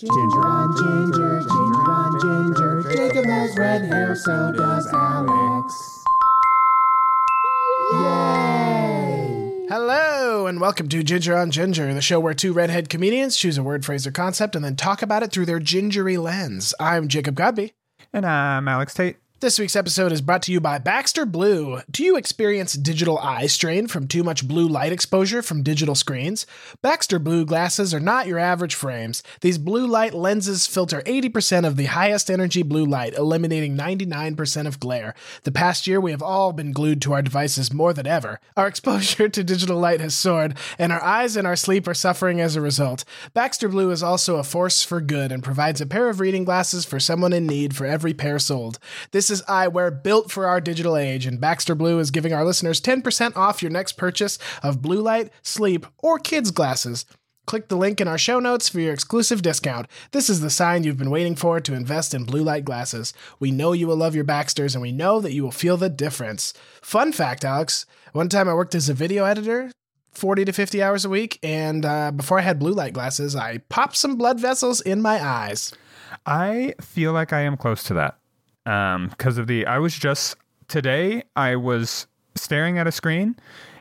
Ginger on ginger, ginger on ginger. Jacob has red hair, so does Alex. Yay! Hello, and welcome to Ginger on Ginger, the show where two redhead comedians choose a word, phrase, or concept and then talk about it through their gingery lens. I'm Jacob Godby. And I'm Alex Tate. This week's episode is brought to you by Baxter Blue. Do you experience digital eye strain from too much blue light exposure from digital screens? Baxter Blue glasses are not your average frames. These blue light lenses filter 80% of the highest energy blue light, eliminating 99% of glare. The past year, we have all been glued to our devices more than ever. Our exposure to digital light has soared, and our eyes and our sleep are suffering as a result. Baxter Blue is also a force for good and provides a pair of reading glasses for someone in need for every pair sold. This is eyewear built for our digital age, and Baxter Blue is giving our listeners 10% off your next purchase of blue light, sleep, or kids' glasses. Click the link in our show notes for your exclusive discount. This is the sign you've been waiting for to invest in blue light glasses. We know you will love your Baxters, and we know that you will feel the difference. Fun fact, Alex one time I worked as a video editor. 40 to 50 hours a week, and uh, before I had blue light glasses, I popped some blood vessels in my eyes. I feel like I am close to that. Um, because of the I was just today I was staring at a screen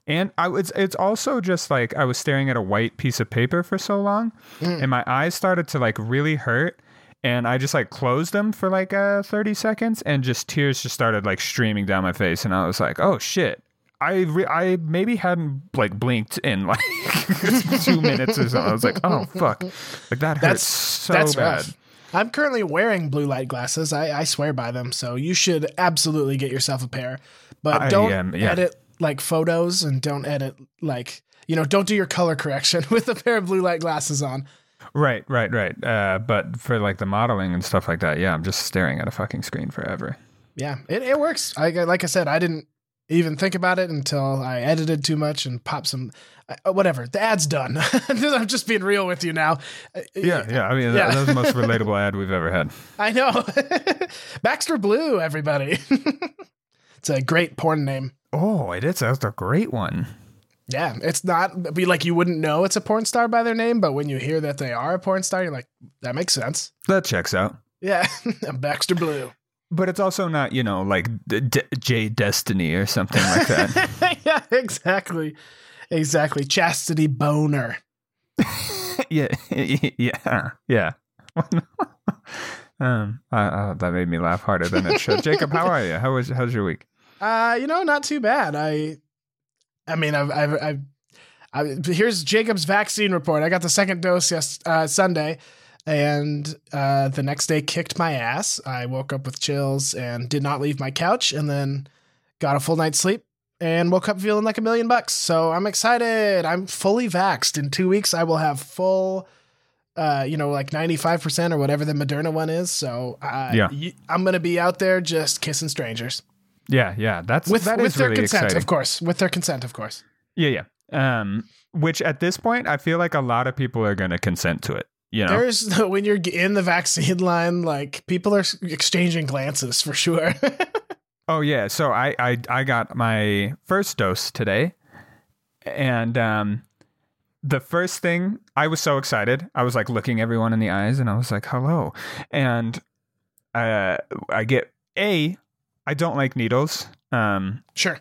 and I was it's also just like I was staring at a white piece of paper for so long and my eyes started to like really hurt and I just like closed them for like uh 30 seconds and just tears just started like streaming down my face and I was like, "Oh shit." I re- I maybe hadn't like blinked in like two minutes or something. I was like, "Oh fuck!" Like that hurts That's so that's bad. rough. I'm currently wearing blue light glasses. I, I swear by them. So you should absolutely get yourself a pair. But I don't am, yeah. edit like photos and don't edit like you know don't do your color correction with a pair of blue light glasses on. Right, right, right. Uh, but for like the modeling and stuff like that, yeah, I'm just staring at a fucking screen forever. Yeah, it, it works. I, like I said, I didn't even think about it until I edited too much and popped some uh, whatever. The ad's done. I'm just being real with you now. Uh, Yeah, yeah. I mean, Yeah. that, that was the most relatable ad we've ever had. I know. Baxter Blue, everybody. it's a great porn name. Oh, it is. That's a great one. Yeah, it's not be like you wouldn't know it's a porn star by their name, but when you hear that they are a porn star, you're like, that makes sense. That checks out. Yeah, Baxter Blue. But it's also not, you know, like D- D- J Destiny or something like that. yeah, exactly, exactly. Chastity Boner. yeah, yeah, yeah. um, uh, uh, that made me laugh harder than it should. Jacob, how are you? How was how's your week? Uh, you know, not too bad. I, I mean, I've, I've, I've, I, here's Jacob's vaccine report. I got the second dose yes uh, Sunday, and uh, the next day kicked my ass. I woke up with chills and did not leave my couch, and then got a full night's sleep and woke up feeling like a million bucks. So I'm excited. I'm fully vaxxed. In two weeks, I will have full. Uh, you know, like 95% or whatever the Moderna one is. So, uh, Yeah. y- I'm going to be out there just kissing strangers Yeah, yeah. That's with that with is their really consent, exciting. of course. With their consent, of course. Yeah, yeah. Um, which at this point, I feel like a lot of people are going to consent to it. You know, There's when you're in the vaccine line, like people are exchanging glances for sure. oh yeah. So I, I, I got my first dose today, and um, the first thing I was so excited. I was like looking everyone in the eyes, and I was like, "Hello," and uh, I get a. I don't like needles. Um, sure.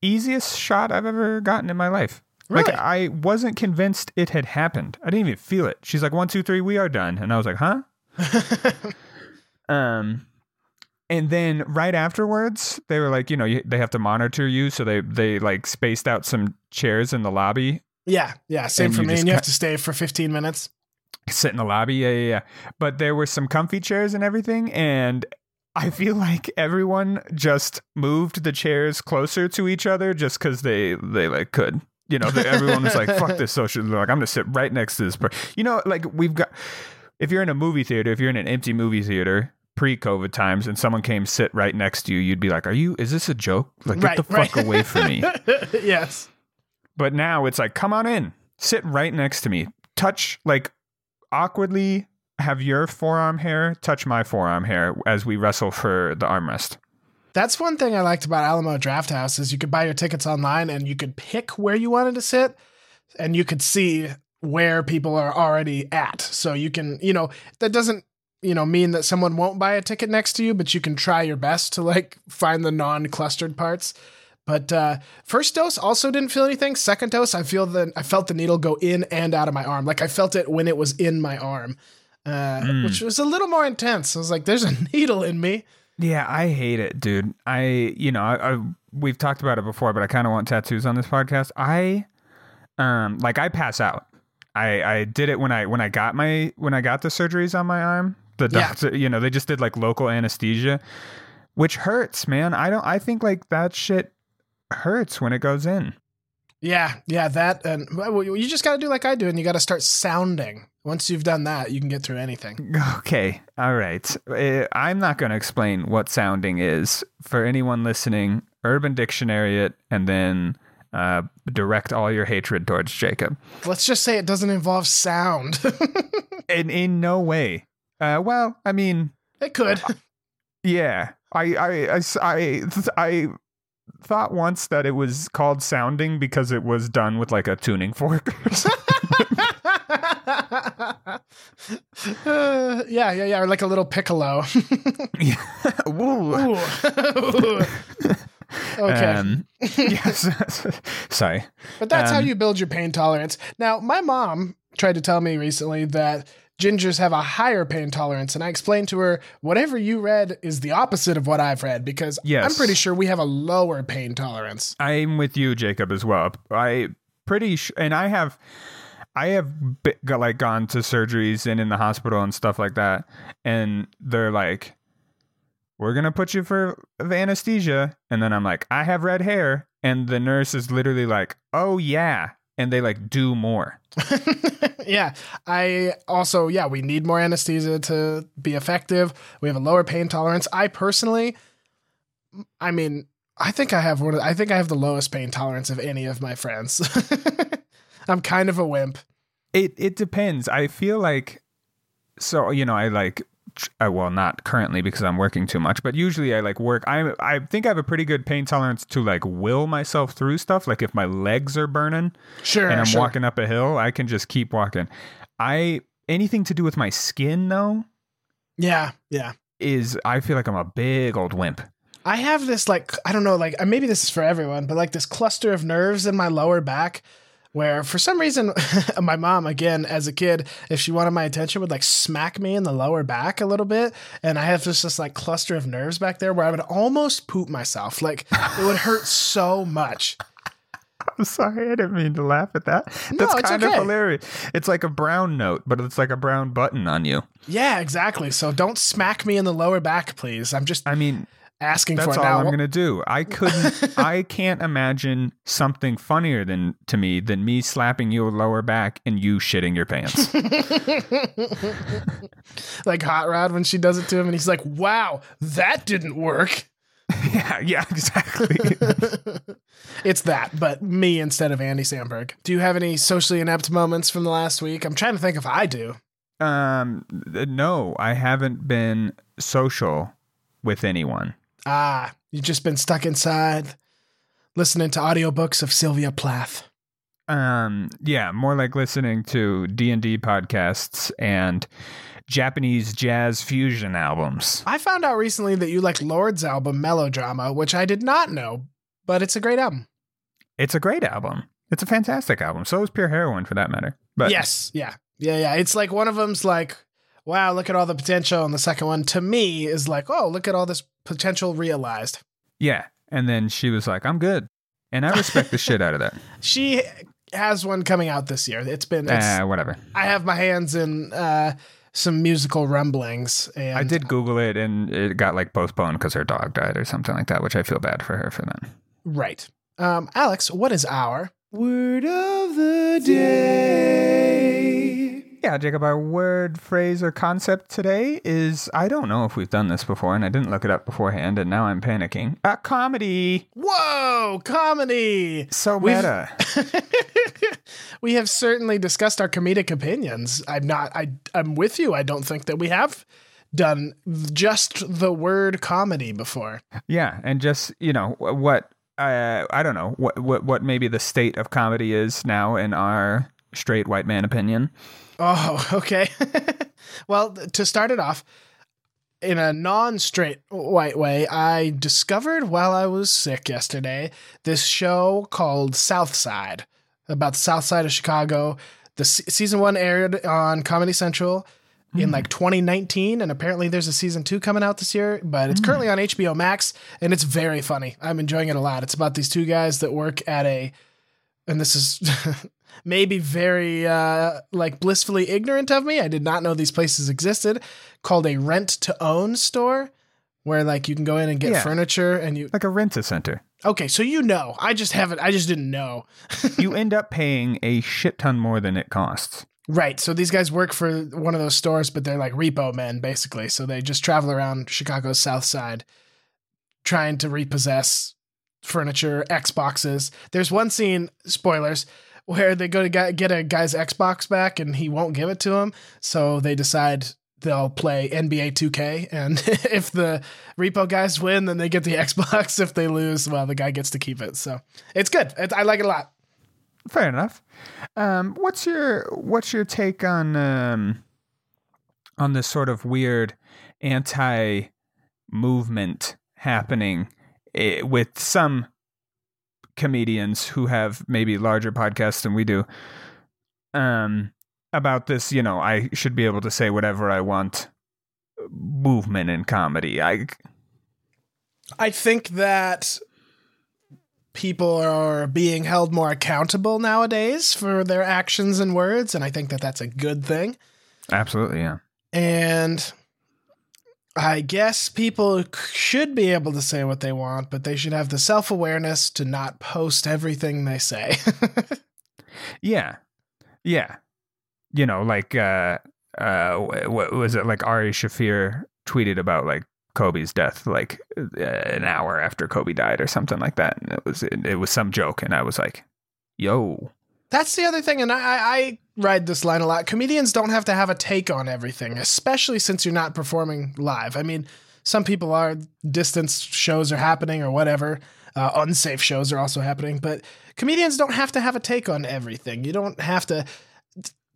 easiest shot I've ever gotten in my life. Like I wasn't convinced it had happened. I didn't even feel it. She's like, one, two, three, we are done. And I was like, huh? Um, and then right afterwards, they were like, you know, you, they have to monitor you, so they they like spaced out some chairs in the lobby, yeah, yeah. Same for me. And you have to stay for 15 minutes. sit in the lobby. Yeah, yeah, yeah. But there were some comfy chairs and everything, and I feel like everyone just moved the chairs closer to each other just because they they like could. You know, everyone was like, "Fuck this social." They're like, I'm gonna sit right next to this person. You know, like we've got. If you're in a movie theater, if you're in an empty movie theater pre-COVID times, and someone came sit right next to you, you'd be like, "Are you? Is this a joke? Like, get right, the fuck away from me!" yes. But now it's like, come on in, sit right next to me, touch like awkwardly have your forearm hair touch my forearm hair as we wrestle for the armrest. That's one thing I liked about Alamo Draft House is you could buy your tickets online and you could pick where you wanted to sit and you could see where people are already at. So you can, you know, that doesn't, you know, mean that someone won't buy a ticket next to you, but you can try your best to like find the non-clustered parts. But uh, first dose also didn't feel anything. Second dose, I feel the I felt the needle go in and out of my arm. Like I felt it when it was in my arm, uh, which was a little more intense. I was like, "There's a needle in me." Yeah, I hate it, dude. I, you know, I, I we've talked about it before, but I kind of want tattoos on this podcast. I, um, like I pass out. I I did it when I when I got my when I got the surgeries on my arm. The Yeah. doctor, you know, they just did like local anesthesia, which hurts, man. I don't. I think like that shit hurts when it goes in. Yeah, yeah, that and well, you just got to do like I do, and you got to start sounding. Once you've done that, you can get through anything. Okay, all right. Uh, I'm not going to explain what sounding is for anyone listening. Urban Dictionary it, and then uh, direct all your hatred towards Jacob. Let's just say it doesn't involve sound. In in no way. Uh, well, I mean, it could. yeah. I I I I I thought once that it was called sounding because it was done with like a tuning fork. Uh, yeah, yeah, yeah, or like a little piccolo. yeah. Woo. Ooh. okay. Um, yes. Sorry. But that's how Um, you build your pain tolerance. Now, my mom tried to tell me recently that gingers have a higher pain tolerance, and I explained to her whatever you read is the opposite of what I've read because Yes. I'm pretty sure we have a lower pain tolerance. I'm with you, Jacob, as well. I pretty sh- and I have, I have got, like gone to surgeries and in the hospital and stuff like that, and they're like, "We're gonna put you for anesthesia," and then I'm like, "I have red hair," and the nurse is literally like, "Oh yeah," and they like do more. yeah, I also yeah we need more anesthesia to be effective. We have a lower pain tolerance. I personally, I mean, I think I have one. Of, I think I have the lowest pain tolerance of any of my friends. I'm kind of a wimp. It it depends. I feel like so you know I like uh, well not currently because I'm working too much, but usually I like work. I I think I have a pretty good pain tolerance to like will myself through stuff. Like if my legs are burning Sure, and I'm sure. walking up a hill, I can just keep walking. I anything to do with my skin though Yeah, yeah. is I feel like I'm a big old wimp. I have this like I don't know like uh, maybe this is for everyone, but like this cluster of nerves in my lower back where for some reason my mom again as a kid if she wanted my attention would like smack me in the lower back a little bit and I have this just like cluster of nerves back there where I would almost poop myself. Like it would hurt so much. I'm sorry, I didn't mean to laugh at that. No, That's it's kind okay. of hilarious. It's like a brown note, but it's like a brown button on you. Yeah, exactly. So don't smack me in the lower back, please. I'm just I mean, asking That's for all now. I'm gonna do. I couldn't. I can't imagine something funnier than to me than me slapping your lower back and you shitting your pants. like Hot Rod when she does it to him and he's like, "Wow, that didn't work." yeah, yeah, exactly. It's that, but me instead of Andy Samberg. Do you have any socially inept moments from the last week? I'm trying to think if I do. um, no, I haven't been social with anyone. Ah, you've just been stuck inside listening to audiobooks of Sylvia Plath. Um, yeah, more like listening to D and D podcasts and Japanese jazz fusion albums. I found out recently that you like Lorde's album Melodrama, which I did not know, but it's a great album. It's a great album. It's a fantastic album. So is Pure Heroin, for that matter. But yes, yeah. Yeah, yeah. It's like one of them's like, wow, look at all the potential. And the second one to me is like, oh, look at all this potential realized. Yeah. And then she was like, I'm good. And I respect the shit out of that. She has one coming out this year. It's been, it's, Ah, whatever. I have my hands in uh, some musical rumblings. And I did Google it and it got like postponed because her dog died or something like that, which I feel bad for her for that. Right. Um, Alex, what is our word of the day? Yeah, Jacob, our word, phrase, or concept today is I don't know if we've done this before and I didn't look it up beforehand and now I'm panicking. Uh, comedy. Whoa, comedy. So We've- meta. we have certainly discussed our comedic opinions. I'm not I I'm with you. I don't think that we have done just the word comedy before. Yeah, and just you know what uh, I don't know what what what maybe the state of comedy is now in our straight white man opinion. Oh, okay. well, to start it off, in a non straight white way, I discovered while I was sick yesterday this show called South Side about the South Side of Chicago. The se- season one aired on Comedy Central in like hmm. 2019, and apparently there's a season two coming out this year, but it's currently hmm. on HBO Max, and it's very funny. I'm enjoying it a lot. It's about these two guys that work at a, and this is maybe very uh, like blissfully ignorant of me. I did not know these places existed, called a rent to own store, where like you can go in and get Yeah. furniture, and you. Like a rent a center. Okay, so you know, I just haven't. I just didn't know. you end up paying a shit ton more than it costs. Right. So these guys work for one of those stores, but they're like repo men, basically. So they just travel around Chicago's South Side trying to repossess furniture, Xboxes. There's one scene, spoilers, where they go to get a guy's Xbox back and he won't give it to him. So they decide they'll play NBA 2K. And if the repo guys win, then they get the Xbox. If they lose, well, the guy gets to keep it. So it's good. I like it a lot. Fair enough. Um, what's your what's your take on um, on this sort of weird anti movement happening eh, with some comedians who have maybe larger podcasts than we do um, about this? You know, I should be able to say whatever I want. Movement in comedy. I I think that people are being held more accountable nowadays for their actions and words, and I think that that's a good thing. absolutely yeah. And I guess people should be able to say what they want, but they should have the self awareness to not post everything they say. Yeah. Yeah. You know, like uh uh what was it like Ari Shaffir tweeted about like Kobe's death like uh, an hour after Kobe died or something like that and it was it, it was some joke and I was like, "Yo, That's the other thing, and I, I ride this line a lot. Comedians don't have to have a take on everything, especially since you're not performing live. I mean, some people are distance shows are happening or whatever. Uh, unsafe shows are also happening, but comedians don't have to have a take on everything. You don't have to.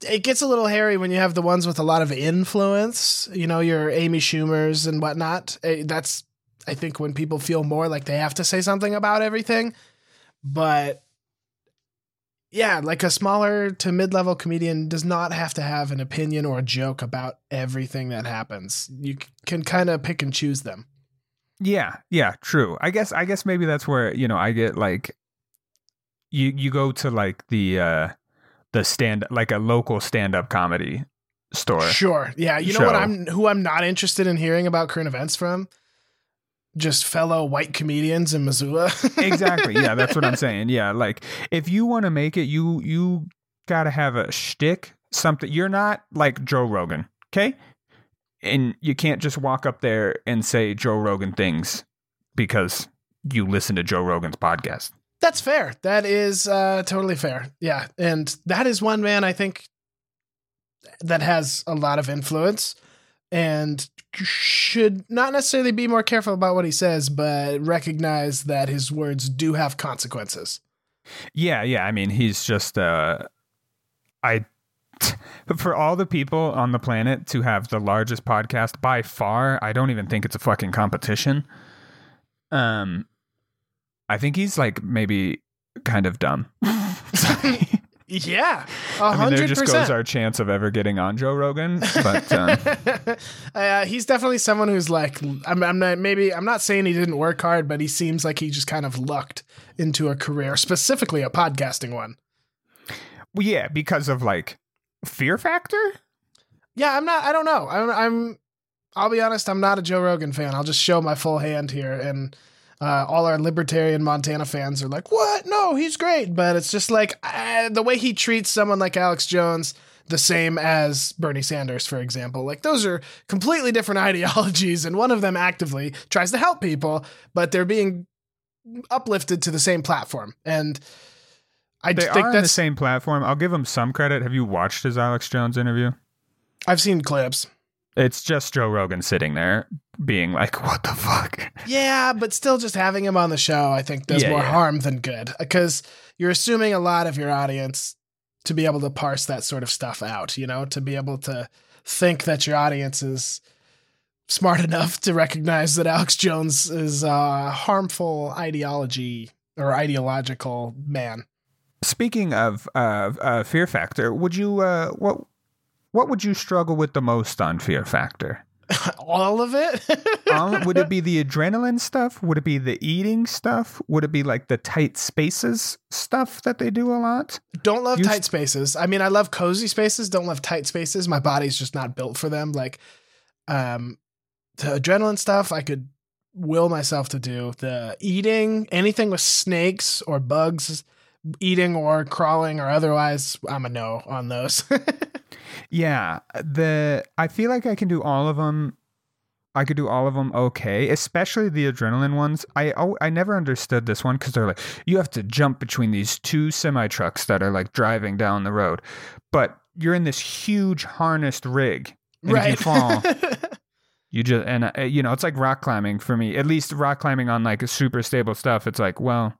It gets a little hairy when you have the ones with a lot of influence. You know, your Amy Schumer's and whatnot. Eh, That's, I think, when people feel more like they have to say something about everything. But yeah, like a smaller to mid level comedian does not have to have an opinion or a joke about everything that happens. You can kind of pick and choose them. Yeah, yeah, true. I guess I guess maybe that's where, you know, I get like you you go to like the uh the stand like a local stand-up comedy store. Sure. Yeah. You know what I'm who I'm not interested in hearing about current events from? Just fellow white comedians in Missoula. exactly. Yeah, that's what I'm saying. Yeah, like if you want to make it, you you got to have a shtick, something. You're not like Joe Rogan, okay? And you can't just walk up there and say Joe Rogan things because you listen to Joe Rogan's podcast. That's fair. That is uh, totally fair. Yeah, and that is one man I think that has a lot of influence and should not necessarily be more careful about what he says, but recognize that his words do have consequences. Yeah, yeah. I mean, he's just uh I for all the people on the planet to have the largest podcast by far, I don't even think it's a fucking competition. Um I think he's like maybe kind of dumb. Yeah, I mean, there just goes our chance of ever getting on Joe Rogan. But um, uh, he's definitely someone who's like, I'm, I'm not maybe I'm not saying he didn't work hard, but he seems like he just kind of lucked into a career, specifically a podcasting one. well, yeah, because of like fear factor. Yeah, I'm not. I don't know. I'm. I'm I'll be honest. I'm not a Joe Rogan fan. I'll just show my full hand here, and uh, all our libertarian Montana fans are like, "What? No, he's great." But it's just like uh, the way he treats someone like Alex Jones, the same as Bernie Sanders, for example. Like those are completely different ideologies, and one of them actively tries to help people, but they're being uplifted to the same platform. And I They think are on the same platform. I'll give him some credit. Have you watched his Alex Jones interview? I've seen clips. It's just Joe Rogan sitting there being like, "What the fuck." Yeah, but still, just having him on the show, I think, does Yeah, more yeah. harm than good because you're assuming a lot of your audience to be able to parse that sort of stuff out, you know, to be able to think that your audience is smart enough to recognize that Alex Jones is a harmful ideology or ideological man. Speaking of uh, uh, Fear Factor, would you uh, what what would you struggle with the most on Fear Factor? All of it? Um, would it be the adrenaline stuff? Would it be the eating stuff? Would it be like the tight spaces stuff that they do a lot? Don't love You tight s- spaces. I mean, I love cozy spaces. Don't love tight spaces. My body's just not built for them. Like, um, the adrenaline stuff, I could will myself to do. The eating, anything with snakes or bugs, eating or crawling or otherwise, I'm a no on those. Yeah, the I feel like I can do all of them. I could do all of them okay, especially the adrenaline ones. I oh, I never understood this one because they're like you have to jump between these two semi trucks that are like driving down the road, but you're in this huge harnessed rig. And right. If you fall, you just and uh, you know it's like rock climbing for me. At least rock climbing on like super stable stuff. It's like well,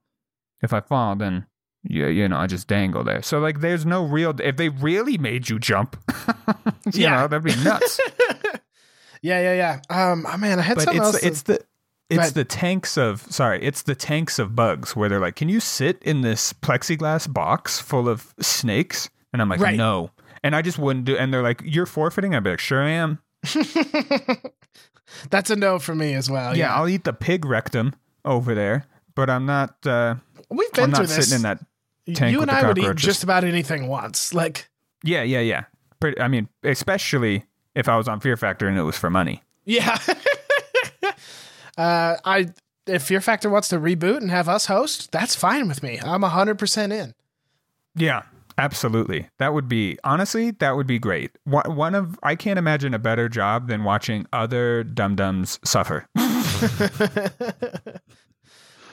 if I fall, then yeah, you know I just dangle there. So like there's no real. If they really made you jump, you Yeah. know that'd be nuts. yeah, yeah, yeah. Um, oh man, I had but something it's else. the, it's the it's the tanks of sorry, it's the tanks of bugs where they're like, "Can you sit in this plexiglass box full of snakes?" And I'm like, Right. "No." And I just wouldn't do. And they're like, "You're forfeiting." I'd be like, "Sure I am." That's a no for me as well. yeah, Yeah, I'll eat the pig rectum over there, but I'm not. uh we've been I'm through not this. sitting in that. Tank you and I would eat just about anything once. Like, Yeah, yeah, yeah. Pretty, I mean, especially if I was on Fear Factor and it was for money. yeah. uh, I if Fear Factor wants to reboot and have us host, that's fine with me. I'm hundred percent in. Yeah, absolutely. That would be honestly, that would be great. One one of I can't imagine a better job than watching other dum dums suffer.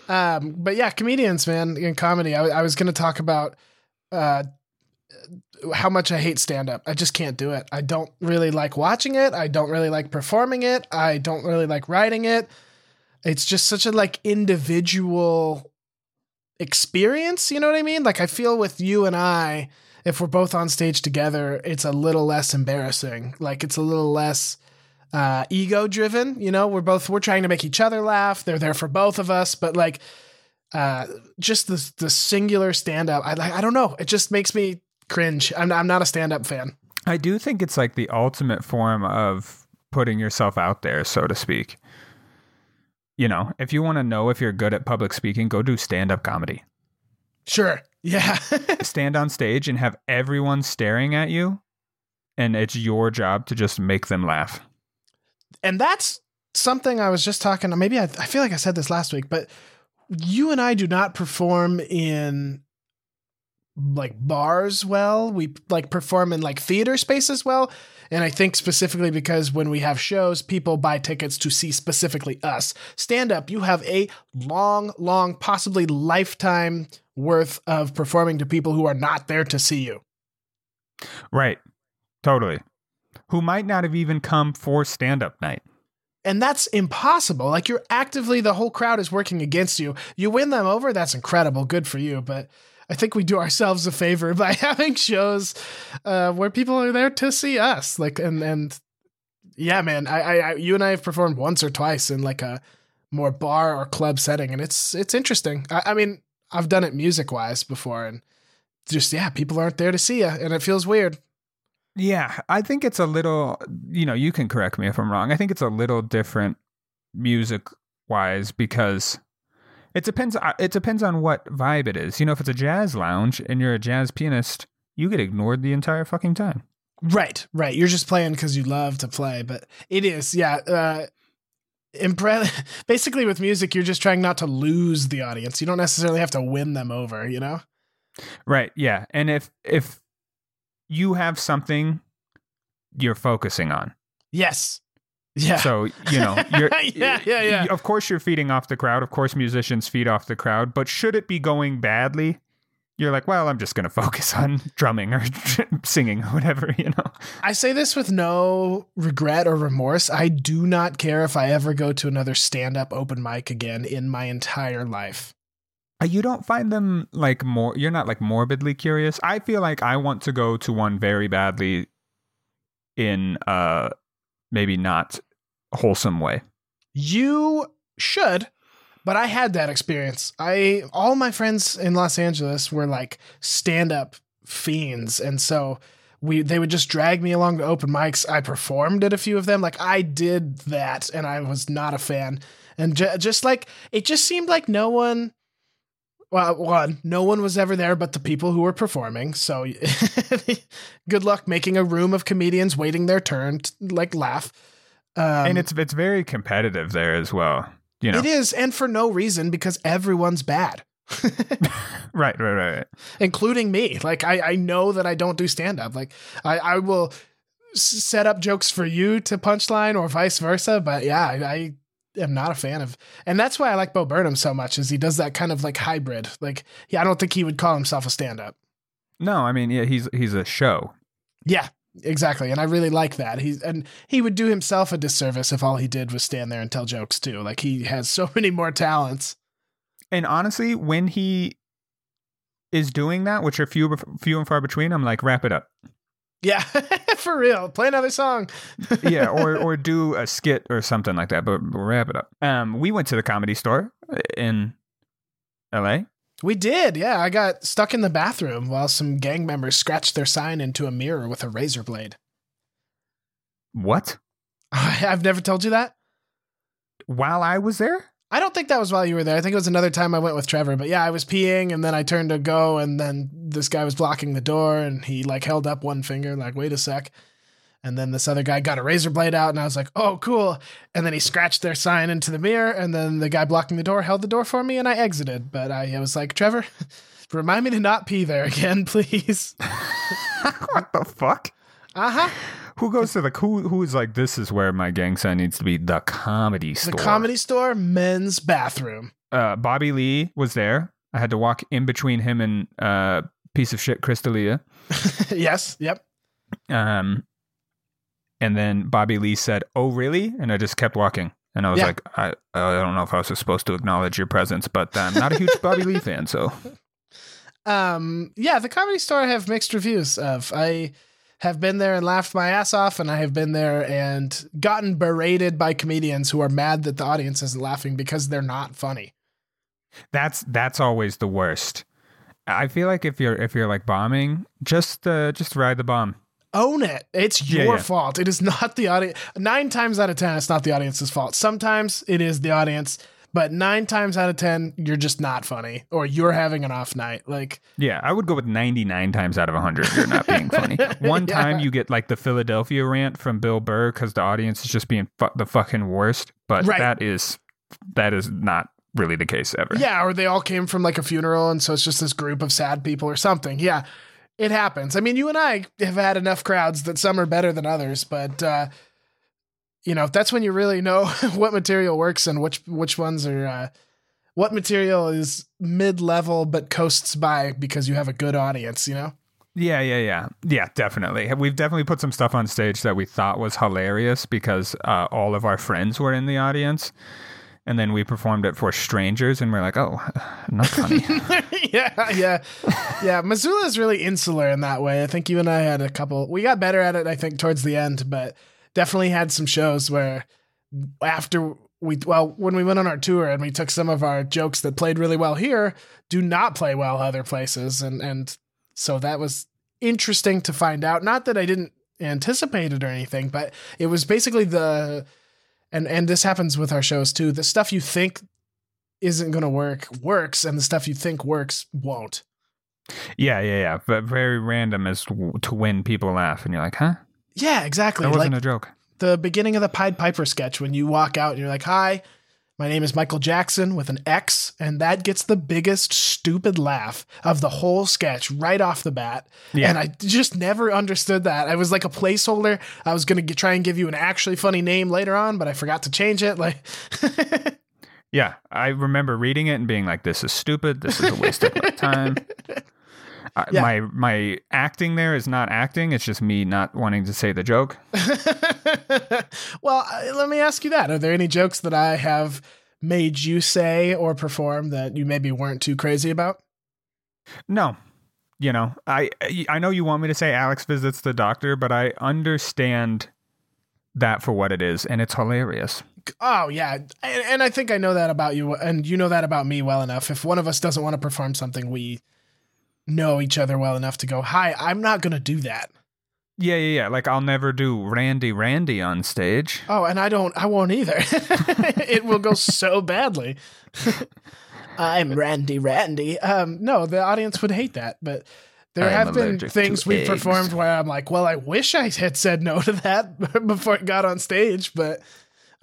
Um, but yeah, comedians, man, in comedy. I, I was going to talk about uh, how much I hate stand up. I just can't do it. I don't really like watching it. I don't really like performing it. I don't really like writing it. It's just such a like individual experience. You know what I mean? Like I feel with you and I, if we're both on stage together, it's a little less embarrassing. Like it's a little less uh, ego driven. You know, we're both we're trying to make each other laugh. They're there for both of us, but like uh, just the the singular stand up. I like I don't know. It just makes me cringe. I'm I'm not a stand up fan. I do think it's like the ultimate form of putting yourself out there, so to speak. You know, if you want to know if you're good at public speaking, go do stand up comedy. Sure. Yeah. Stand on stage and have everyone staring at you, and it's your job to just make them laugh. And that's something I was just talking. Maybe I, I feel like I said this last week, but you and I do not perform in like bars well. We like perform in like theater spaces well. And I think specifically because when we have shows, people buy tickets to see specifically us. Stand up, you have a long, long, possibly lifetime worth of performing to people who are not there to see you. Right. Totally. Who might not have even come for stand up night. And that's impossible. Like you're actively, the whole crowd is working against you. You win them over, that's incredible. Good for you. But I think we do ourselves a favor by having shows uh, where people are there to see us. Like, and, and yeah, man, I, I, I, you and I have performed once or twice in like a more bar or club setting. And it's, it's interesting. I, I mean, I've done it music wise before and just, yeah, people aren't there to see you. And it feels weird. Yeah, I think it's a little, you know, you can correct me if I'm wrong. I think it's a little different music wise because it depends uh, it depends on what vibe it is. You know, if it's a jazz lounge and you're a jazz pianist, you get ignored the entire fucking time. Right, right. You're just playing because you love to play, but it is, yeah. Uh, impre- basically, with music, you're just trying not to lose the audience. You don't necessarily have to win them over, you know? Right, yeah. And if if you have something you're focusing on. Yes. Yeah. So, you know, you're Yeah, yeah, yeah. Of course you're feeding off the crowd. Of course musicians feed off the crowd, but should it be going badly, you're like, well, I'm just going to focus on drumming or singing or whatever, you know. I say this with no regret or remorse. I do not care if I ever go to another stand up open mic again in my entire life. Uh, You don't find them like more. You're not like morbidly curious. I feel like I want to go to one very badly, in uh maybe not wholesome way. You should, but I had that experience. I all my friends in Los Angeles were like stand-up fiends, and so we they would just drag me along to open mics. I performed at a few of them. Like I did that, and I was not a fan. And ju- just like it just seemed like no one. Well, one, no one was ever there but the people who were performing. So, good luck making a room of comedians waiting their turn to like laugh. Um, and it's it's very competitive there as well. You know, it is, and for no reason because everyone's bad, right, right, right, right. including me. Like I, I know that I don't do stand up. Like I, I will s- set up jokes for you to punchline or vice versa. But yeah, I, I am not a fan of, and that's why I like Bo Burnham so much. Is he does that kind of like hybrid. Like yeah, I don't think he would call himself a stand up. No, I mean, yeah, he's he's a show. Yeah, exactly. And I really like that. He's and he would do himself a disservice if all he did was stand there and tell jokes too. Like he has so many more talents. And honestly, when he is doing that, which are few few and far between, I'm like, wrap it up. Yeah, for real. Play another song. yeah, or or do a skit or something like that, but, but wrap it up. Um, we went to the comedy store in L.A. We did, yeah. I got stuck in the bathroom while some gang members scratched their sign into a mirror with a razor blade. What? I've never told you that. While I was there? I don't think that was while you were there. I think it was another time I went with Trevor. But yeah, I was peeing and then I turned to go and then this guy was blocking the door and he like held up one finger, like, wait a sec. And then this other guy got a razor blade out and I was like, oh, cool. And then he scratched their sign into the mirror and then the guy blocking the door held the door for me and I exited. But I, I was like, Trevor, remind me to not pee there again, please. what the fuck? Uh huh. Who goes to the who? Who is like this is where my gang sign needs to be? The comedy store. The comedy store, men's bathroom. Uh, Bobby Lee was there. I had to walk in between him and uh, piece of shit Chris D'Elia. yes. Yep. Um, and then Bobby Lee said, "Oh, really?" And I just kept walking. And I was Yeah. like, I, I don't know if I was supposed to acknowledge your presence, but I'm not a huge Bobby Lee fan, so Um, yeah, the comedy store I have mixed reviews of. I have been there and laughed my ass off, and I have been there and gotten berated by comedians who are mad that the audience isn't laughing because they're not funny. that's that's always the worst. I feel like if you're if you're like bombing, just uh, just ride the bomb. Own it. It's Yeah, your yeah. fault. It is not the audience. Nine times out of ten, it's not the audience's fault. Sometimes it is the audience, but nine times out of ten, you're just not funny, or you're having an off night. Like, Yeah, I would go with 99 times out of 100 you're not being funny. One time you get like the Philadelphia rant from Bill Burr cuz the audience is just being fu- the fucking worst, but Right. that is that is not really the case ever. Yeah, or they all came from like a funeral, and so it's just this group of sad people or something. Yeah, it happens. I mean, you and I have had enough crowds that some are better than others, but uh, you know that's when you really know what material works and which which ones are uh, what material is mid level but coasts by because you have a good audience. You know. Yeah, yeah, yeah. Yeah, definitely. We've definitely put some stuff on stage that we thought was hilarious because uh, all of our friends were in the audience. And then we performed it for strangers and we're like, "Oh, not funny." yeah, yeah, yeah. Missoula is really insular in that way. I think you and I had a couple. We got better at it, I think, towards the end, but definitely had some shows where after we, well, when we went on our tour and we took some of our jokes that played really well here, do not play well other places, and and so that was interesting to find out. Not that I didn't anticipate it or anything, but it was basically the, and and this happens with our shows too. The stuff you think isn't going to work works and the stuff you think works won't. yeah, yeah, yeah. But very random as to to when people laugh and you're like, "Huh? Yeah, exactly. That wasn't Like a joke." the beginning of the Pied Piper sketch when you walk out and you're like, "Hi, my name is Michael Jackson with an X," and that gets the biggest stupid laugh of the whole sketch right off the bat. Yeah. And I just never understood that. I was like a placeholder. I was going to try and give you an actually funny name later on, but I forgot to change it. Like Yeah, I remember reading it and being like, "This is stupid. This is a waste of my time." I Yeah. My my acting there is not acting; it's just me not wanting to say the joke. well, uh, let me ask you that. Are there any jokes that I have made you say or perform that you maybe weren't too crazy about? No. You know, I I know you want me to say Alex visits the doctor, but I understand that for what it is, and it's hilarious. Oh yeah, and, and I think I know that about you, and you know that about me well enough. If one of us doesn't want to perform something, we know each other well enough to go, "Hi, I'm not going to do that." Yeah, yeah, yeah. Like I'll never do Randy Randy on stage. Oh, and I don't. I won't either. it will go so badly. I'm Randy Randy. Um, no, the audience would hate that, but there I have been things to we eggs. performed where I'm like, well, I wish I had said no to that before it got on stage, but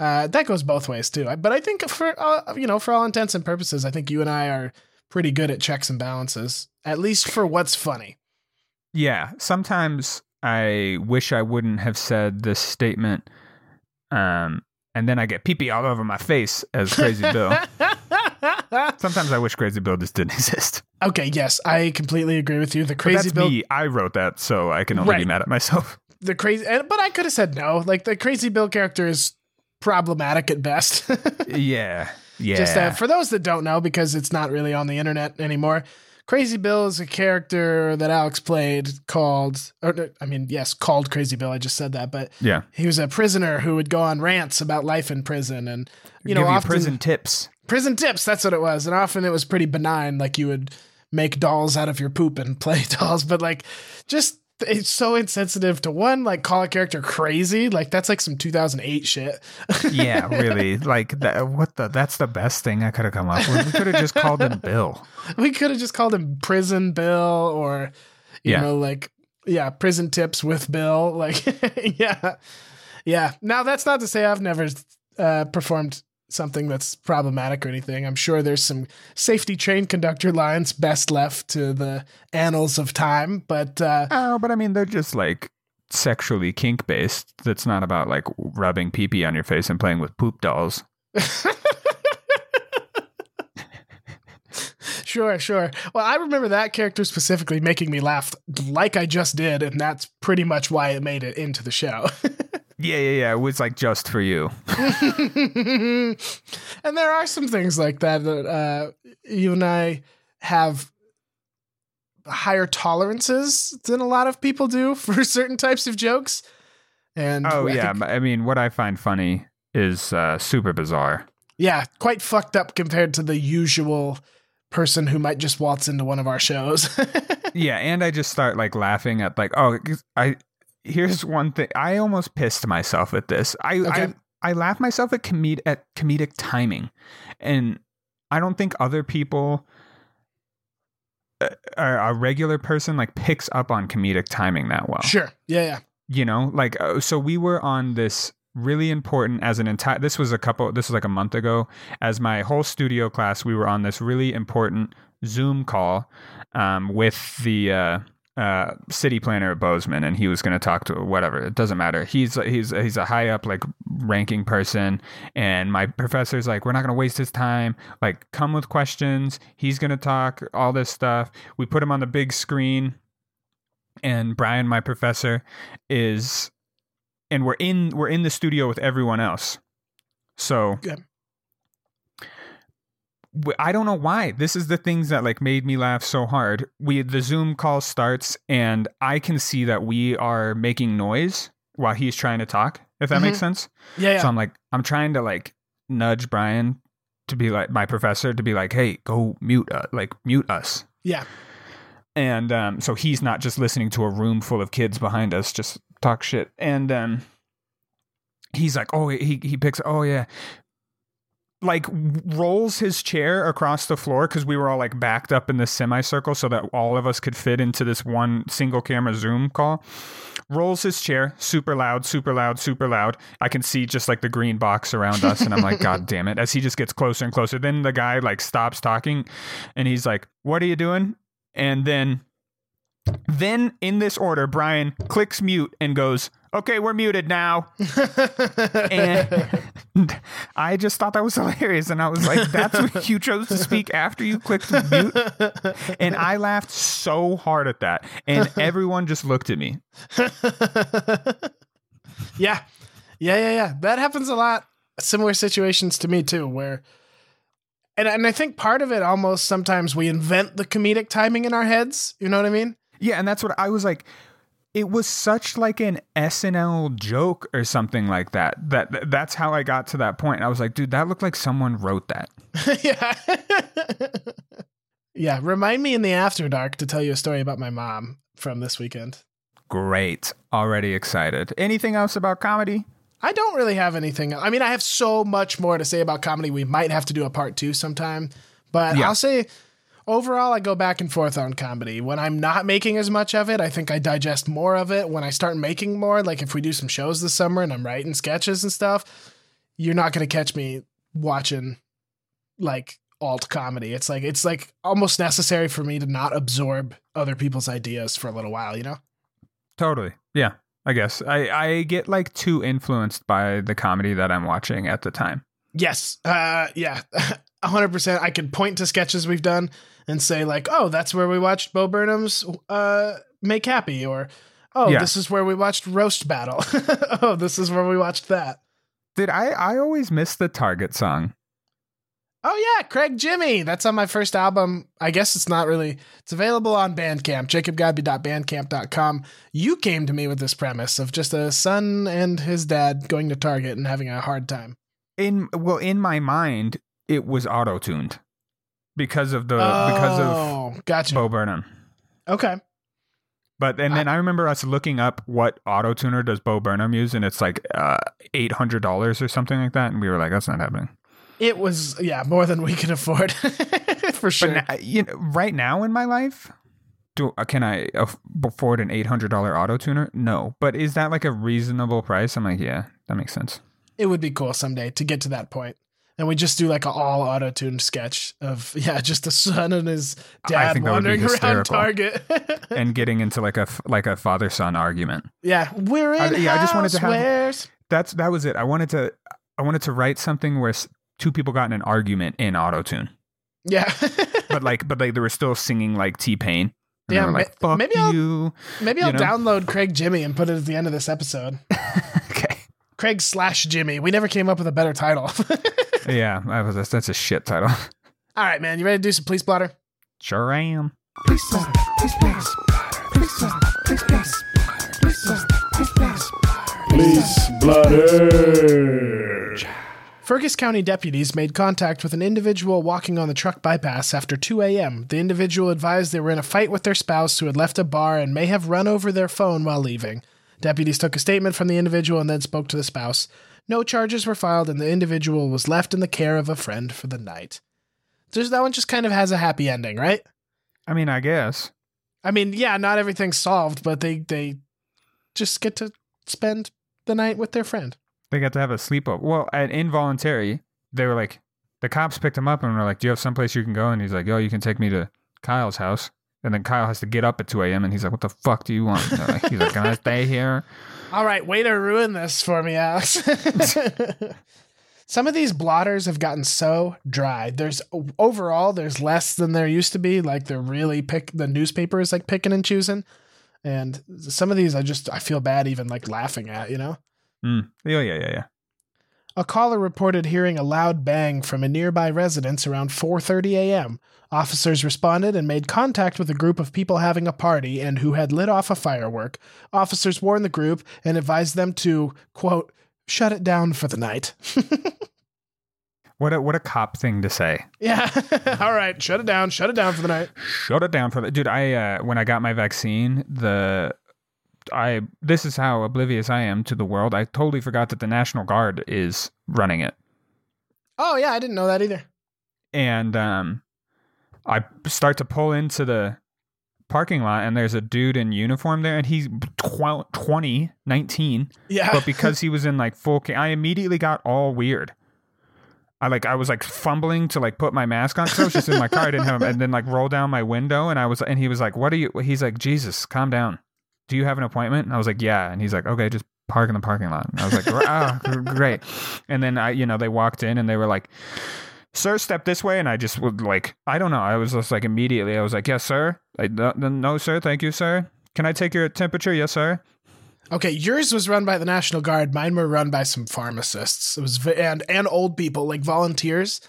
uh, that goes both ways too. But I think for uh, you know, for all intents and purposes, I think you and I are pretty good at checks and balances, at least for what's funny. Yeah, sometimes I wish I wouldn't have said this statement, um, and then I get pee pee all over my face as Crazy Bill. Sometimes I wish Crazy Bill just didn't exist. okay, yes, I completely agree with you. The crazy Bill me. I wrote that, so I can only be mad at myself. the crazy but i could have said no like the crazy bill character is problematic at best yeah, yeah. just uh, for those that don't know because it's not really on the internet anymore crazy bill is a character that alex played called or i mean yes called crazy bill i just said that but yeah. he was a prisoner who would go on rants about life in prison and you know Give you often prison tips. prison tips that's what it was and often it was pretty benign like you would make dolls out of your poop and play dolls but like just it's so insensitive to one like call a character crazy like that's like some 2008 shit Yeah, really. Like that. What the? That's the best thing I could have come up with. We could have just called him Bill. we could have just called him prison bill or you Yeah. know like yeah prison tips with bill like yeah yeah now that's not to say i've never uh, performed something that's problematic or anything i'm sure there's some safety train conductor lines best left to the annals of time but uh Oh, but I mean, they're just like sexually kink based. That's not about like rubbing pee pee on your face and playing with poop dolls. Sure, sure. Well, I remember that character specifically making me laugh like I just did, and that's pretty much why it made it into the show. Yeah, yeah, yeah. It was like just for you. and there are some things like that that uh, you and I have higher tolerances than a lot of people do for certain types of jokes. And Oh I yeah. think- I mean, what I find funny is uh, super bizarre. yeah, quite fucked up compared to the usual person who might just waltz into one of our shows. Yeah, and I just start like laughing at like, oh I. Here's one thing. I almost pissed myself at this. I Okay. I, I laugh myself at comed at comedic timing, and I don't think other people, a, a regular person, like picks up on comedic timing that well. sure. Yeah, yeah. you know like uh, so we were on this really important as an entire this was a couple this was like a month ago as my whole studio class we were on this really important zoom call um, with the uh, uh, city planner at Bozeman, and he was going to talk to whatever. It doesn't matter. He's he's he's a high up like ranking person, and my professor's like, we're not going to waste his time. Like, come with questions. He's going to talk all this stuff. We put him on the big screen and Brian, my professor, is, and we're in we're in the studio with everyone else. So. I don't know why. This is the things that like made me laugh so hard. We the Zoom call starts, and I can see that we are making noise while he's trying to talk. If that makes sense. Yeah, yeah. So I'm like, I'm trying to like nudge Brian to be like my professor to be like, hey, go mute, uh, like mute us yeah. and um, so he's not just listening to a room full of kids behind us just talk shit and um, he's like oh he he picks oh yeah like rolls his chair across the floor because we were all like backed up in this semicircle so that all of us could fit into this one single camera zoom call. Rolls his chair super loud super loud super loud. I can see just like the green box around us and i'm like god damn it. As he just gets closer and closer then the guy like stops talking and he's like what are you doing? And then then in this order brian clicks mute and goes okay we're muted now and I just thought that was hilarious. And I was like, that's what you chose to speak after you clicked mute. And I laughed so hard at that. And everyone just looked at me. yeah. Yeah, yeah, yeah. That happens a lot. Similar situations to me too, where And and I think part of it almost sometimes we invent the comedic timing in our heads. You know what I mean? Yeah, and that's what I was like. It was such like an SNL joke or something like that. That that's how I got to that point. I was like, dude, that looked like someone wrote that. yeah. yeah. Remind me in the after dark to tell you a story about my mom from this weekend. Great. Already excited. Anything else about comedy? I don't really have anything. I mean, I have so much more to say about comedy. We might have to do a part two sometime. But Yeah. I'll say overall, I go back and forth on comedy. When I'm not making as much of it, I think I digest more of it. When I start making more, like if we do some shows this summer and I'm writing sketches and stuff, you're not going to catch me watching like alt comedy. It's like it's like almost necessary for me to not absorb other people's ideas for a little while, you know? Totally. Yeah. I guess I I get like too influenced by the comedy that I'm watching at the time. Yes. Uh yeah. 100%. I can point to sketches we've done and say like, "Oh, that's where we watched Bo Burnham's uh Make Happy," or "Oh, Yeah. this is where we watched Roast Battle." oh, this is where we watched that. Did I I always miss the Target song. Oh yeah, Craig Jimmy. That's on my first album. I guess it's not really. It's available on Bandcamp. JacobGodby.bandcamp.com. You came to me with this premise of just a son and his dad going to Target and having a hard time. In well, in my mind, it was auto tuned because of the because of oh, gotcha. Bo Burnham. Okay. But and then I, remember us looking up what auto tuner does Bo Burnham use, and it's like uh, eight hundred dollars or something like that, and we were like, that's not happening. It was yeah more than we could afford for sure. But na- you know, right now in my life, do uh, can I afford an eight hundred dollar auto tuner? No, but is that like a reasonable price? I'm like, yeah, that makes sense. it would be cool someday to get to that point. And we just do like an all auto tuned sketch of yeah, just a son and his dad think that would be wandering around. Target. And getting into like a like a father son argument. yeah, we're in I- yeah, I just wanted to have- housewares. That's that was it. I wanted to I wanted to write something where two people got in an argument in auto tune, Yeah, but like but like they were still singing like T Pain. Yeah, like, ma- "Fuck maybe I'll- you." maybe You I'll know? download Craig Jimmy and put it at the end of this episode. okay. Craig slash Jimmy. We never came up with a better title. Yeah, that was a, that's a shit title. all right, man. You ready to do some police blotter? Sure I am. Police splatter, Police splatter, please splatter, please splatter, please splatter, please splatter. Police Blotter. Fergus County deputies made contact with an individual walking on the truck bypass after 2 a.m. The individual advised they were in a fight with their spouse who had left a bar and may have run over their phone while leaving. Deputies took a statement from the individual and then spoke to the spouse. No charges were filed, and the individual was left in the care of a friend for the night. Just that one just kind of has a happy ending, right? I mean, I guess. I mean, yeah, not everything's solved, but they they just get to spend the night with their friend. They got to have a sleepover. Well, at involuntary, they were like, the cops picked him up and were like, "Do you have someplace you can go?" And he's like, "Yo, you can take me to Kyle's house." And then Kyle has to get up at 2 a.m. and he's like, "What the fuck do you want?" Like- he's like, "Can I stay here?" All right, way to ruin this for me, Alex. Some of these blotters have gotten so dry. There's overall there's less than there used to be. Like they're really pick the newspaper is like picking and choosing. And some of these I just I feel bad even like laughing at, you know? Mm. Yeah, yeah, yeah, yeah. A caller reported hearing a loud bang from a nearby residence around 4:30 a.m. Officers responded and made contact with a group of people having a party and who had lit off a firework. Officers warned the group and advised them to, quote, shut it down for the night. What a what a cop thing to say. yeah. All right, shut it down, shut it down for the night. Shut it down for the dude. I uh, when I got my vaccine, the I this is how oblivious I am to the world. I totally forgot that the National Guard is running it. Oh yeah, I didn't know that either. and um, I start to pull into the parking lot, and there's a dude in uniform there, and he's tw- 20, 19, Yeah. but because he was in like full, ca- I immediately got all weird. I like I was like fumbling to like put my mask on because I was just in my car. I didn't have, and then like roll down my window, and I was, and he was like, "What are you?" He's like, "Jesus, calm down. Do you have an appointment?" And I was like, "Yeah," and he's like, "Okay, just park in the parking lot." And I was like, "Ah, great." And then I, you know, they walked in and they were like, sir, step this way. And I just would like, I don't know. I was just like immediately, I was like, yes, sir. I, no, no, sir. Thank you, sir. Can I take your temperature? Yes, sir. Okay, yours was run by the National Guard. Mine were run by some pharmacists. It was and and old people like volunteers.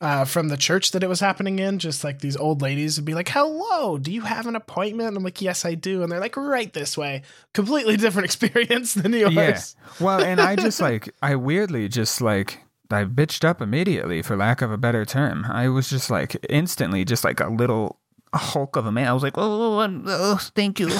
Uh, from the church that it was happening in. Just like these old ladies would be like, "Hello, do you have an appointment?" I'm like, "Yes, I do," and they're like, "Right this way." Completely different experience than yours. Yeah. Well, and I just like I weirdly just like I bitched up immediately for lack of a better term. I was just like instantly just like a little hulk of a man. I was like, oh, I'm, oh thank you.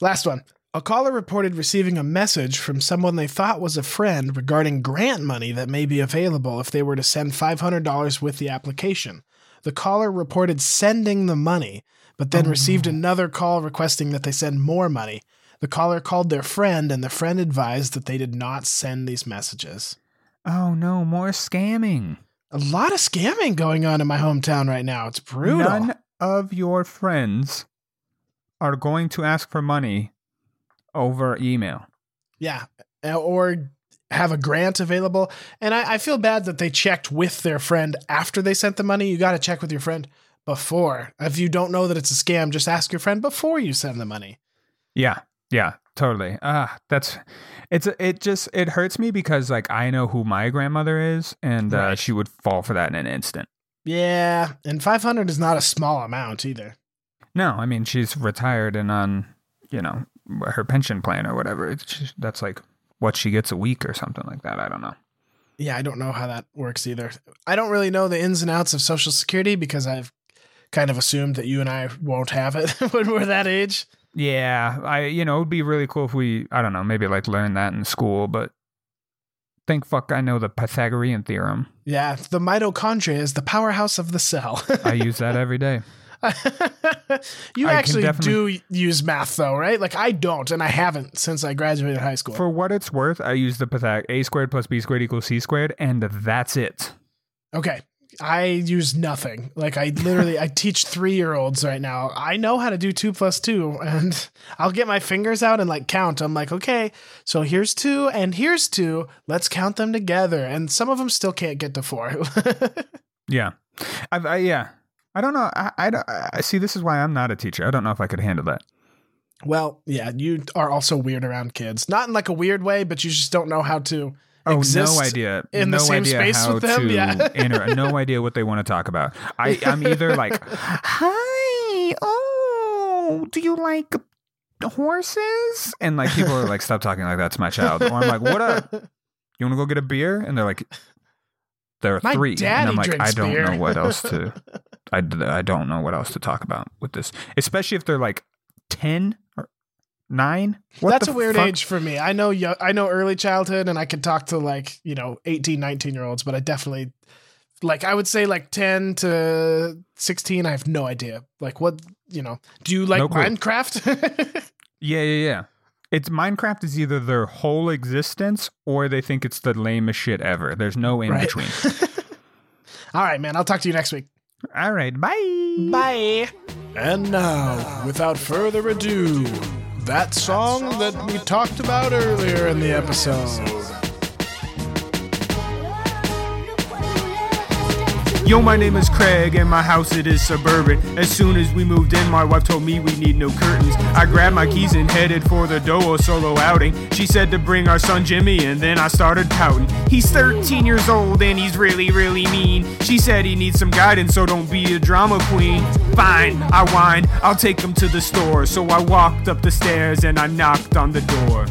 Last one. A caller reported receiving a message from someone they thought was a friend regarding grant money that may be available if they were to send $500 with the application. The caller reported sending the money, but then received oh, another call requesting that they send more money. The caller called their friend, and the friend advised that they did not send these messages. oh no, more scamming. A lot of scamming going on in my hometown right now. It's brutal. None of your friends are going to ask for money over email. Yeah. Uh, Or have a grant available. And I, I feel bad that they checked with their friend after they sent the money. You got to check with your friend before. If you don't know that it's a scam, just ask your friend before you send the money. Yeah, yeah, totally. Ah, that's it's it just it hurts me because like I know who my grandmother is, and uh, she would fall for that in an instant. Yeah. And 500 is not a small amount either. No, I mean she's retired and on you know her pension plan or whatever. It's just, that's like what she gets a week or something like that. I don't know. Yeah. I don't know how that works either. I don't really know the ins and outs of Social Security because I've kind of assumed that you and I won't have it when we're that age. Yeah, I you know it'd be really cool if we I don't know maybe like learn that in school, but think fuck I know the Pythagorean theorem. Yeah. The mitochondria is the powerhouse of the cell. I use that every day. you I actually do use math though, right? Like I don't, and I haven't since I graduated high school. For what it's worth, I use the Pythag a squared plus b squared equals c squared, and that's it. okay. I use nothing. Like I literally I teach three year olds right now. I know how to do two plus two and I'll get my fingers out and like count. I'm like, okay, so here's two and here's two. Let's count them together. And some of them still can't get to four. Yeah, I've, I yeah. I don't know. I, I, I see. This is why I'm not a teacher. I don't know if I could handle that. well, yeah, you are also weird around kids. Not in like a weird way, but you just don't know how to Oh, exist no idea. in no the same idea space how with them. to Yeah. inter- no idea what they want to talk about. I, I'm either like, hi, oh, do you like horses? And like people are like, stop talking like that to my child. Or I'm like, what up? You want to go get a beer? And they're like, there are My three. and I'm like, I don't beer. know what else to. I, I don't know what else to talk about with this, especially if they're like ten or nine. What That's a weird fuck? age for me. I know yo- I know early childhood and I could talk to like, you know, 18, 19 year olds, but I definitely like I would say like 10 to 16, I have no idea. Like what, you know, do you like No. Minecraft? Yeah, yeah, yeah. It's Minecraft is either their whole existence or they think it's the lamest shit ever. There's no in Right. between. All right, man. I'll talk to you next week. All right, bye. Bye. And now, without further ado, that song that we talked about earlier in the episode. Yo, my name is Craig, and my house it is suburban. As soon as we moved in, my wife told me we need no curtains. I grabbed my keys and headed for the Doa solo outing. She said to bring our son Jimmy, and then I started pouting. He's 13 years old and he's really, really mean. She said he needs some guidance, so don't be a drama queen. Fine, I whined, I'll take him to the store. So I walked up the stairs and I knocked on the door.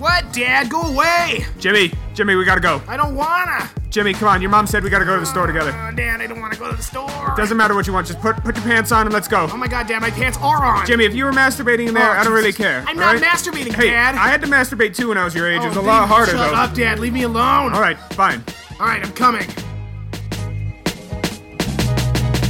What, Dad? Go away! Jimmy, Jimmy, we gotta go. I don't wanna. Jimmy, come on, your mom said we gotta go to the store together. Oh, Dad, I don't want to go to the store. Doesn't matter what you want, just put put your pants on and let's go. Oh my God, Dad, my pants are on. Jimmy, if you were masturbating in there, Oh, I don't really Jesus. care. I'm all not masturbating, hey, Dad. I had to masturbate too when I was your age. Oh, it was a oh, lot harder shut though. up, Dad. Leave me alone. All right, fine. All right, I'm coming.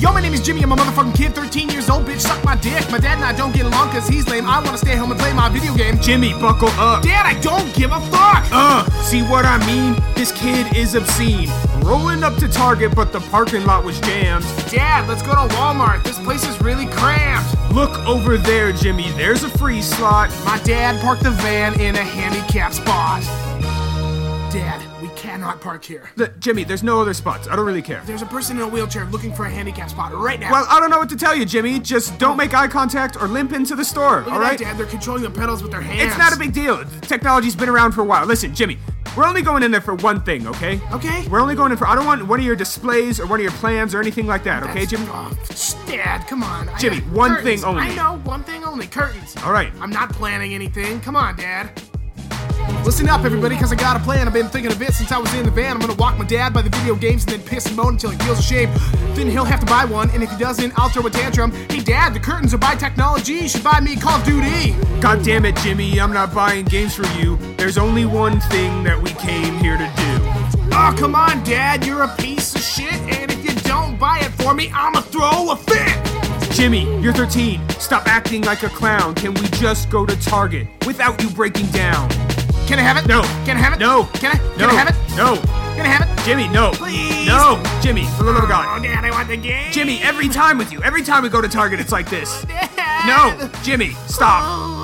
Yo, my name is Jimmy. I'm a motherfucking kid, 13 years old. Bitch, suck my dick. My dad and I don't get along because he's lame. I want to stay home and play my video game. Jimmy, buckle up. Dad, I don't give a fuck. Uh, see what I mean? This kid is obscene. Rolling up to Target, but the parking lot was jammed. Dad, let's go to Walmart. This place is really cramped. Look over there, Jimmy. There's a free slot. My dad parked the van in a handicap spot. Dad, cannot park here. The, Jimmy, there's no other spots. I don't really care. There's a person in a wheelchair looking for a handicap spot right now. Well, I don't know what to tell you, Jimmy. Just don't make eye contact or limp into the store. Look all that. Dad. They're controlling the pedals with their hands. It's not a big deal. Technology's been around for a while. Listen, Jimmy, we're only going in there for one thing, okay? Okay. We're only going in for. I don't want one of your displays or one of your plans or anything like that, okay, Jimmy? Oh, Dad, come on. Jimmy, one curtains. thing only. I know, one thing only. Curtains. All right. I'm not planning anything. Come on, Dad. Listen up, everybody, because I got a plan. I've been thinking of it since I was in the van. I'm gonna walk my dad by the video games and then piss and moan until he feels ashamed. Then he'll have to buy one, and if he doesn't, I'll throw a tantrum. Hey, Dad, the curtains are by technology. You should buy me Call of Duty. God damn it, Jimmy, I'm not buying games for you. There's only one thing that we came here to do. Oh, come on, Dad, you're a piece of shit, and if you don't buy it for me, I'ma throw a fit. Jimmy, you're 13. Stop acting like a clown. Can we just go to Target without you breaking down? Can I have it? No. Can I have it? No. Can I? Can I have it? No. Can I have it? Jimmy, no. Please. No. Jimmy, for the love of God. Oh, Dad, I want the game. Jimmy, every time with you. Every time we go to Target, it's like this. Oh, Dad. No. Jimmy, stop. Oh.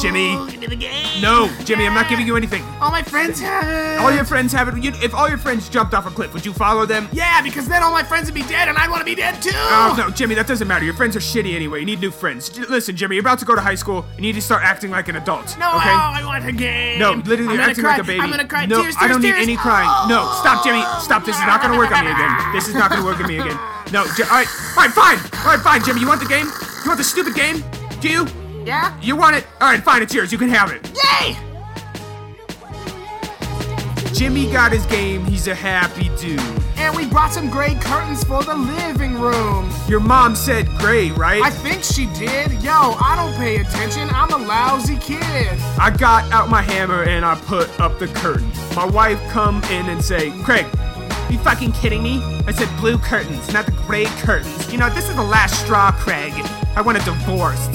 Jimmy. Oh, give me the game. No. Jimmy, I'm not giving you anything. All my friends have it. All your friends have it. You, if all your friends jumped off a cliff, would you follow them? Yeah, because then all my friends would be dead, and I'd want to be dead too. Oh, no, Jimmy, that doesn't matter. Your friends are shitty anyway. You need new friends. J- Listen, Jimmy, you're about to go to high school. You need to start acting like an adult. No, okay? I oh, want a game. No, literally, I'm you're acting cry. like a baby. I'm gonna cry. No, tears, I don't tears, need any crying. No, stop, Jimmy. Oh. Stop. This is not gonna work on me again. This is not gonna work on me again. No, J- all right, all right, fine. All right, fine, Jimmy. You want the game? You want the stupid game? Do you? Yeah. You want it? All right, fine. It's yours. You can have it. Yay! Jimmy got his game. He's a happy dude. And we brought some gray curtains for the living room. Your mom said gray, right? I think she did. Yo, I don't pay attention. I'm a lousy kid. I got out my hammer and I put up the curtain. My wife come in and say, Craig, you fucking kidding me? I said blue curtains, not the gray curtains. You know, this is the last straw, Craig. I want a divorce.